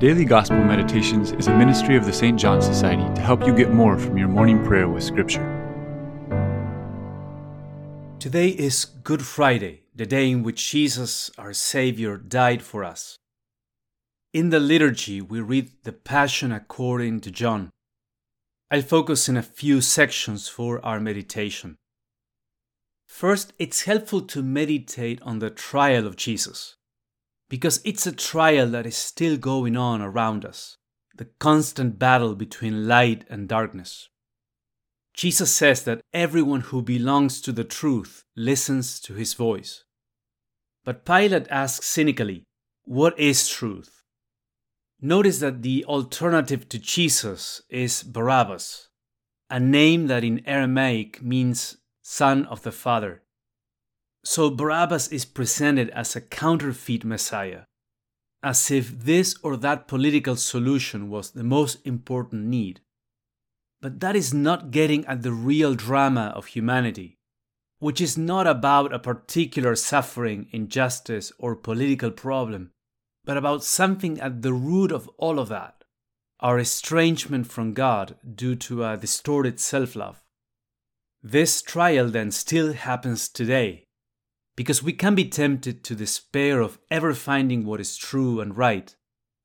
Daily Gospel Meditations is a ministry of the St. John Society to help you get more from your morning prayer with Scripture. Today is Good Friday, the day in which Jesus, our Savior, died for us. In the liturgy, we read the Passion according to John. I'll focus in a few sections for our meditation. First, it's helpful to meditate on the trial of Jesus because it's a trial that is still going on around us, the constant battle between light and darkness. Jesus says that everyone who belongs to the truth listens to his voice. But Pilate asks cynically, What is truth? Notice that the alternative to Jesus is Barabbas, a name that in Aramaic means son of the Father. So Barabbas is presented as a counterfeit Messiah, as if this or that political solution was the most important need. But that is not getting at the real drama of humanity, which is not about a particular suffering, injustice, or political problem, but about something at the root of all of that our estrangement from God due to a distorted self love. This trial then still happens today because we can be tempted to despair of ever finding what is true and right,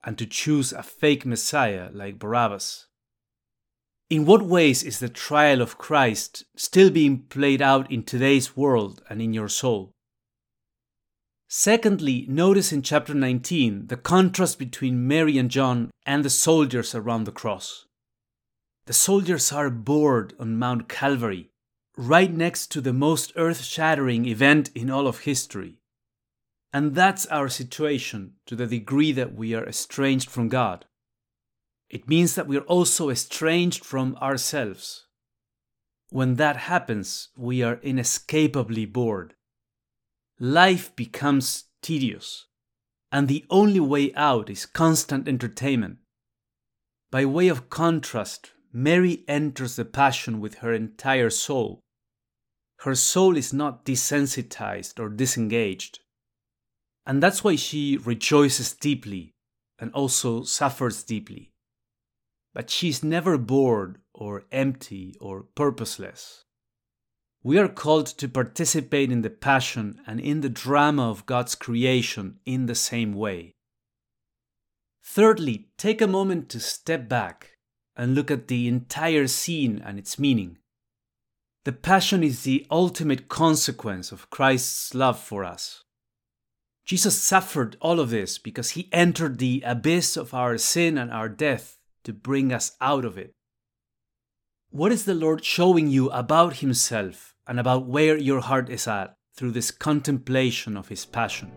and to choose a fake Messiah like Barabbas. In what ways is the trial of Christ still being played out in today's world and in your soul? Secondly, notice in chapter 19 the contrast between Mary and John and the soldiers around the cross. The soldiers are bored on Mount Calvary right next to the most earth shattering event in all of history. And that's our situation to the degree that we are estranged from God. It means that we are also estranged from ourselves. When that happens, we are inescapably bored. Life becomes tedious, and the only way out is constant entertainment. By way of contrast, Mary enters the Passion with her entire soul, her soul is not desensitized or disengaged. And that's why she rejoices deeply and also suffers deeply. But she's never bored or empty or purposeless. We are called to participate in the passion and in the drama of God's creation in the same way. Thirdly, take a moment to step back and look at the entire scene and its meaning. The Passion is the ultimate consequence of Christ's love for us. Jesus suffered all of this because he entered the abyss of our sin and our death to bring us out of it. What is the Lord showing you about himself and about where your heart is at through this contemplation of his passion?